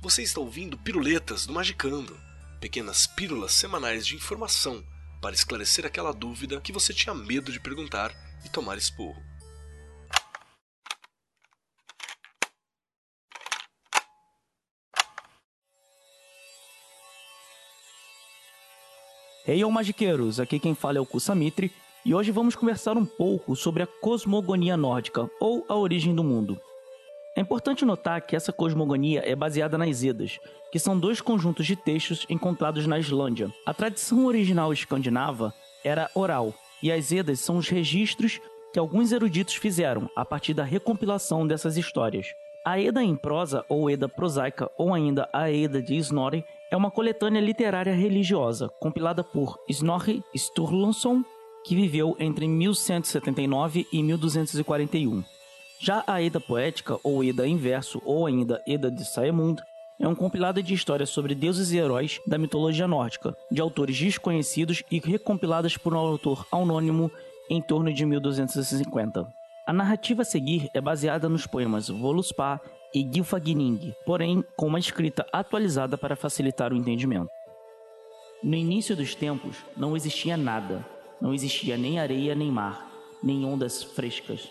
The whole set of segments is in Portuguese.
Você está ouvindo Piruletas do Magicando, pequenas pílulas semanais de informação para esclarecer aquela dúvida que você tinha medo de perguntar e tomar esporro. Hey, ô magiqueiros! Aqui quem fala é o Kusamitri e hoje vamos conversar um pouco sobre a cosmogonia nórdica, ou a origem do mundo. É importante notar que essa cosmogonia é baseada nas Edas, que são dois conjuntos de textos encontrados na Islândia. A tradição original escandinava era oral, e as Edas são os registros que alguns eruditos fizeram a partir da recompilação dessas histórias. A Eda em prosa, ou Eda prosaica, ou ainda a Eda de Snorri, é uma coletânea literária religiosa, compilada por Snorri Sturluson, que viveu entre 1179 e 1241. Já a Eda Poética, ou Eda em verso, ou ainda Eda de Saemund, é um compilado de histórias sobre deuses e heróis da mitologia nórdica, de autores desconhecidos e recompiladas por um autor anônimo em torno de 1250. A narrativa a seguir é baseada nos poemas Voluspa e Gylfaginning, porém com uma escrita atualizada para facilitar o entendimento. No início dos tempos, não existia nada. Não existia nem areia nem mar, nem ondas frescas,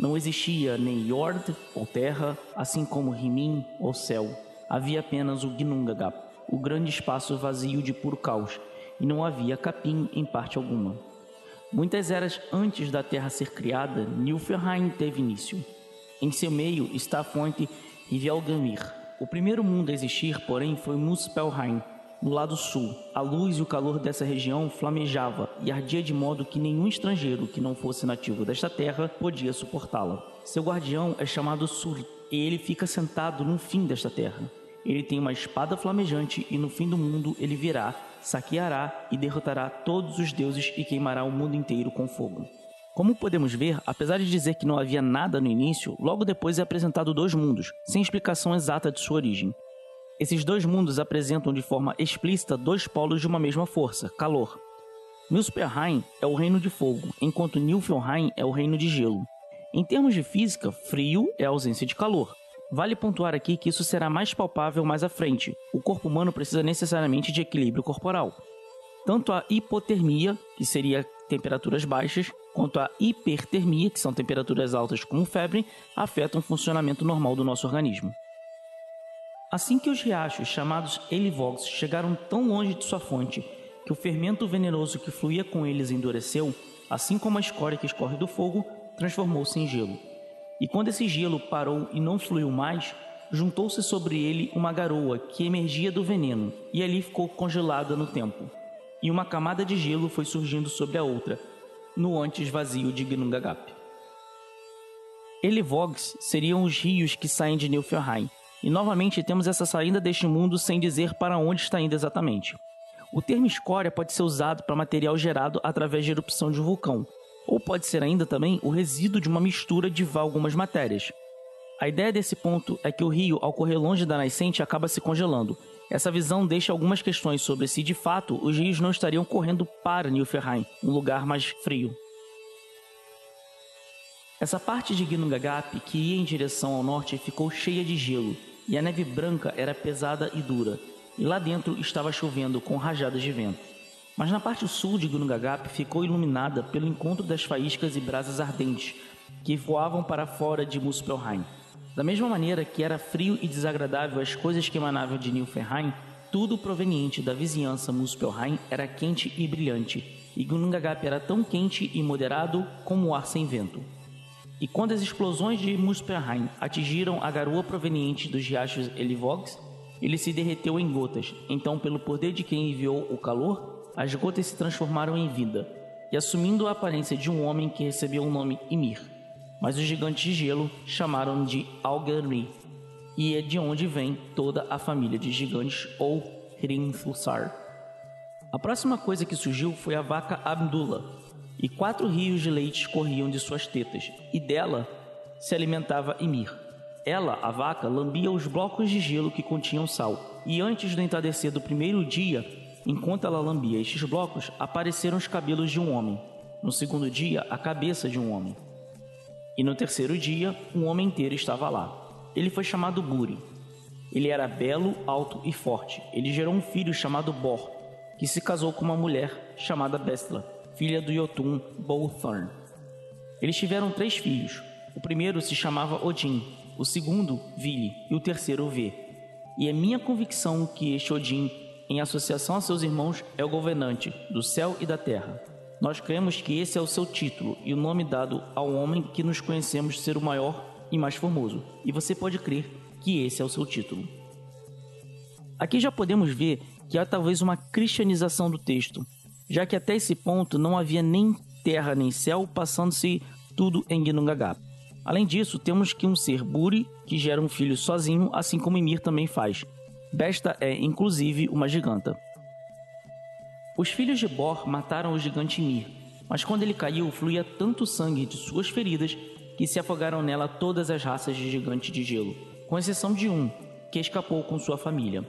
não existia nem Yord ou terra, assim como Rimin ou céu. Havia apenas o Gnungagap, o grande espaço vazio de puro caos, e não havia capim em parte alguma. Muitas eras antes da Terra ser criada, Nilfheim teve início. Em seu meio está a fonte Rivelgamir. O primeiro mundo a existir, porém, foi Muspelheim, no lado sul, a luz e o calor dessa região flamejava e ardia de modo que nenhum estrangeiro que não fosse nativo desta terra podia suportá-la. Seu guardião é chamado Suri, e ele fica sentado no fim desta terra. Ele tem uma espada flamejante e no fim do mundo ele virá, saqueará e derrotará todos os deuses e queimará o mundo inteiro com fogo. Como podemos ver, apesar de dizer que não havia nada no início, logo depois é apresentado dois mundos, sem explicação exata de sua origem. Esses dois mundos apresentam de forma explícita dois polos de uma mesma força, calor. Muspelheim é o reino de fogo, enquanto Nilfheim é o reino de gelo. Em termos de física, frio é ausência de calor. Vale pontuar aqui que isso será mais palpável mais à frente. O corpo humano precisa necessariamente de equilíbrio corporal. Tanto a hipotermia, que seria temperaturas baixas, quanto a hipertermia, que são temperaturas altas como febre, afetam o funcionamento normal do nosso organismo. Assim que os riachos, chamados Elivogs, chegaram tão longe de sua fonte que o fermento venenoso que fluía com eles endureceu, assim como a escória que escorre do fogo, transformou-se em gelo. E quando esse gelo parou e não fluiu mais, juntou-se sobre ele uma garoa que emergia do veneno e ali ficou congelada no tempo. E uma camada de gelo foi surgindo sobre a outra, no antes vazio de Gnungagap. Elivogs seriam os rios que saem de Nilfheim, e novamente temos essa saída deste mundo sem dizer para onde está indo exatamente. O termo escória pode ser usado para material gerado através de erupção de um vulcão, ou pode ser ainda também o resíduo de uma mistura de algumas matérias. A ideia desse ponto é que o rio, ao correr longe da nascente, acaba se congelando. Essa visão deixa algumas questões sobre se de fato os rios não estariam correndo para Nilfheim, um lugar mais frio. Essa parte de Ginnungagap que ia em direção ao norte ficou cheia de gelo, e a neve branca era pesada e dura, e lá dentro estava chovendo com rajadas de vento. Mas na parte sul de Gunungagap ficou iluminada pelo encontro das faíscas e brasas ardentes que voavam para fora de Muspelheim. Da mesma maneira que era frio e desagradável as coisas que emanavam de Nilfheim, tudo proveniente da vizinhança Muspelheim era quente e brilhante, e Gunungagap era tão quente e moderado como o ar sem vento. E quando as explosões de Muspelheim atingiram a garoa proveniente dos riachos Elivogs, ele se derreteu em gotas. Então, pelo poder de quem enviou o calor, as gotas se transformaram em vida, e assumindo a aparência de um homem que recebeu o nome Ymir. Mas os gigantes de gelo chamaram de Algarri, e é de onde vem toda a família de gigantes ou Hrimthusar. A próxima coisa que surgiu foi a vaca Abdullah, e quatro rios de leite corriam de suas tetas, e dela se alimentava Ymir. Ela, a vaca, lambia os blocos de gelo que continham sal, e antes do entardecer do primeiro dia, enquanto ela lambia estes blocos, apareceram os cabelos de um homem. No segundo dia, a cabeça de um homem. E no terceiro dia, um homem inteiro estava lá. Ele foi chamado Buri. Ele era belo, alto e forte. Ele gerou um filho chamado Bor, que se casou com uma mulher chamada Bestla, filha do Jotun Bolthorn. Eles tiveram três filhos. O primeiro se chamava Odin, o segundo, Vili, e o terceiro, Vê. E é minha convicção que este Odin, em associação a seus irmãos, é o governante do céu e da terra. Nós cremos que esse é o seu título e o nome dado ao homem que nos conhecemos ser o maior e mais formoso. E você pode crer que esse é o seu título. Aqui já podemos ver que há talvez uma cristianização do texto, já que até esse ponto não havia nem terra nem céu, passando-se tudo em Gnungagap. Além disso, temos que um ser Buri, que gera um filho sozinho, assim como Ymir também faz. Besta é, inclusive, uma giganta. Os filhos de Bor mataram o gigante Ymir, mas quando ele caiu, fluía tanto sangue de suas feridas que se afogaram nela todas as raças de gigante de gelo, com exceção de um, que escapou com sua família.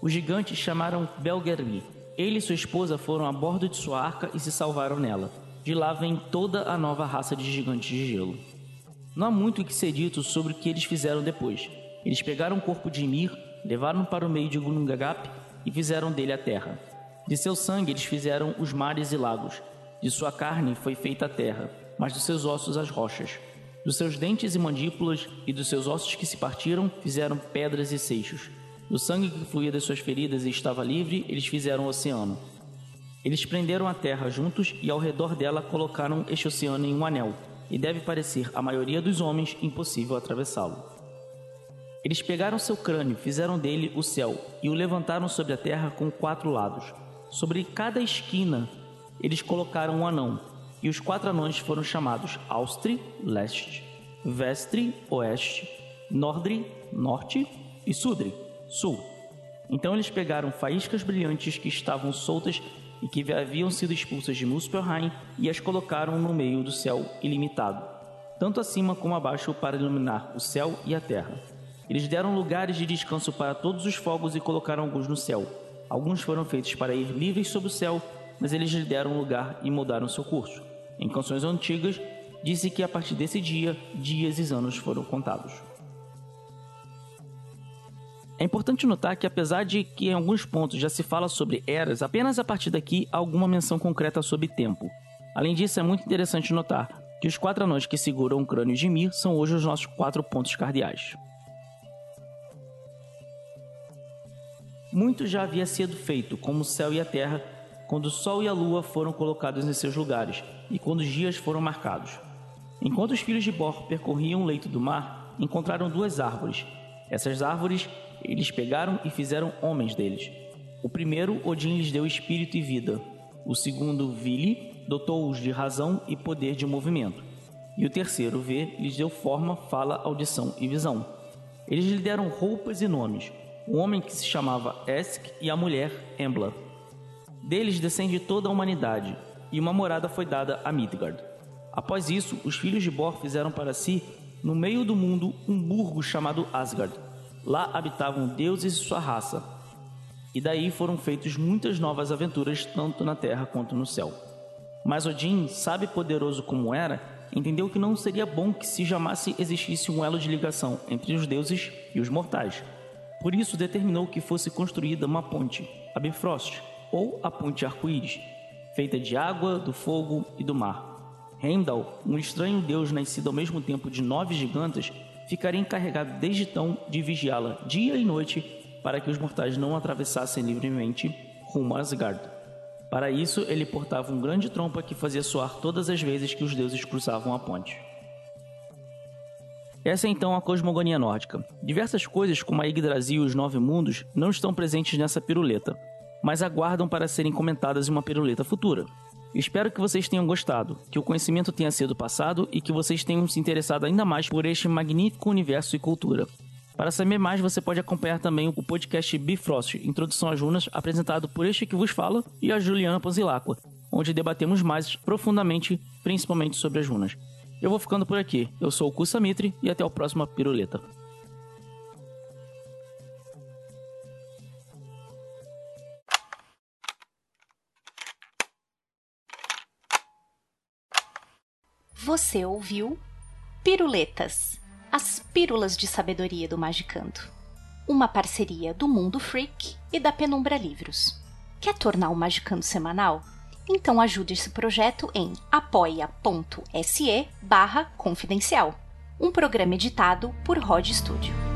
Os gigantes chamaram Belgerli. Ele e sua esposa foram a bordo de sua arca e se salvaram nela. De lá vem toda a nova raça de gigantes de gelo. Não há muito o que ser dito sobre o que eles fizeram depois. Eles pegaram o corpo de Ymir, levaram para o meio de Gunungagap e fizeram dele a terra. De seu sangue eles fizeram os mares e lagos. De sua carne foi feita a terra, mas dos seus ossos as rochas. Dos seus dentes e mandíbulas e dos seus ossos que se partiram fizeram pedras e seixos. Do sangue que fluía das suas feridas e estava livre, eles fizeram o oceano. Eles prenderam a terra juntos e ao redor dela colocaram este oceano em um anel, e deve parecer à maioria dos homens impossível atravessá-lo. Eles pegaram seu crânio, fizeram dele o céu e o levantaram sobre a terra com quatro lados. Sobre cada esquina eles colocaram um anão, e os quatro anões foram chamados Austri, leste, Vestri, oeste, Nordri, norte e Sudri, sul. Então eles pegaram faíscas brilhantes que estavam soltas e que haviam sido expulsas de Muspelheim e as colocaram no meio do céu ilimitado, tanto acima como abaixo para iluminar o céu e a terra. Eles deram lugares de descanso para todos os fogos e colocaram alguns no céu. Alguns foram feitos para ir livres sobre o céu, mas eles lhe deram lugar e mudaram seu curso. Em canções antigas, disse que a partir desse dia, dias e anos foram contados. É importante notar que, apesar de que em alguns pontos já se fala sobre eras, apenas a partir daqui há alguma menção concreta sobre tempo. Além disso, é muito interessante notar que os quatro anões que seguram o crânio de Mir são hoje os nossos quatro pontos cardeais. Muito já havia sido feito, como o céu e a terra, quando o sol e a lua foram colocados em seus lugares e quando os dias foram marcados. Enquanto os filhos de Bor percorriam o leito do mar, encontraram duas árvores. Essas árvores eles pegaram e fizeram homens deles. O primeiro, Odin lhes deu espírito e vida. O segundo, Vili, dotou-os de razão e poder de movimento. E o terceiro, Vê, lhes deu forma, fala, audição e visão. Eles lhe deram roupas e nomes. O homem que se chamava Esk e a mulher Embla. Deles descende toda a humanidade, e uma morada foi dada a Midgard. Após isso, os filhos de Bor fizeram para si, no meio do mundo, um burgo chamado Asgard Lá habitavam deuses e sua raça, e daí foram feitas muitas novas aventuras, tanto na terra quanto no céu. Mas Odin, sábio e poderoso como era, entendeu que não seria bom que se jamais existisse um elo de ligação entre os deuses e os mortais. Por isso determinou que fosse construída uma ponte, a Bifrost, ou a Ponte Arco-Íris, feita de água, do fogo e do mar. Heimdall, um estranho deus nascido ao mesmo tempo de nove gigantes, ficaria encarregado desde então de vigiá-la dia e noite para que os mortais não atravessassem livremente rumo a Asgard. Para isso, ele portava um grande trompa que fazia soar todas as vezes que os deuses cruzavam a ponte. Essa é então a cosmogonia nórdica. Diversas coisas, como a Yggdrasil e os Nove Mundos, não estão presentes nessa piruleta, mas aguardam para serem comentadas em uma piruleta futura. Espero que vocês tenham gostado, que o conhecimento tenha sido passado e que vocês tenham se interessado ainda mais por este magnífico universo e cultura. Para saber mais, você pode acompanhar também o podcast Bifrost, Introdução às Runas, apresentado por este que vos fala e a Juliana Panzilacqua, onde debatemos mais profundamente, principalmente sobre as runas. Eu vou ficando por aqui. Eu sou o Kusamitri e até o próximo Piruleta. Você ouviu Piruletas, as pílulas de sabedoria do Magicando. uma parceria do Mundo Freak e da Penumbra Livros. Quer tornar o Magicando semanal? Então ajude esse projeto em apoia.se barra confidencial. Um programa editado por Rod Studio.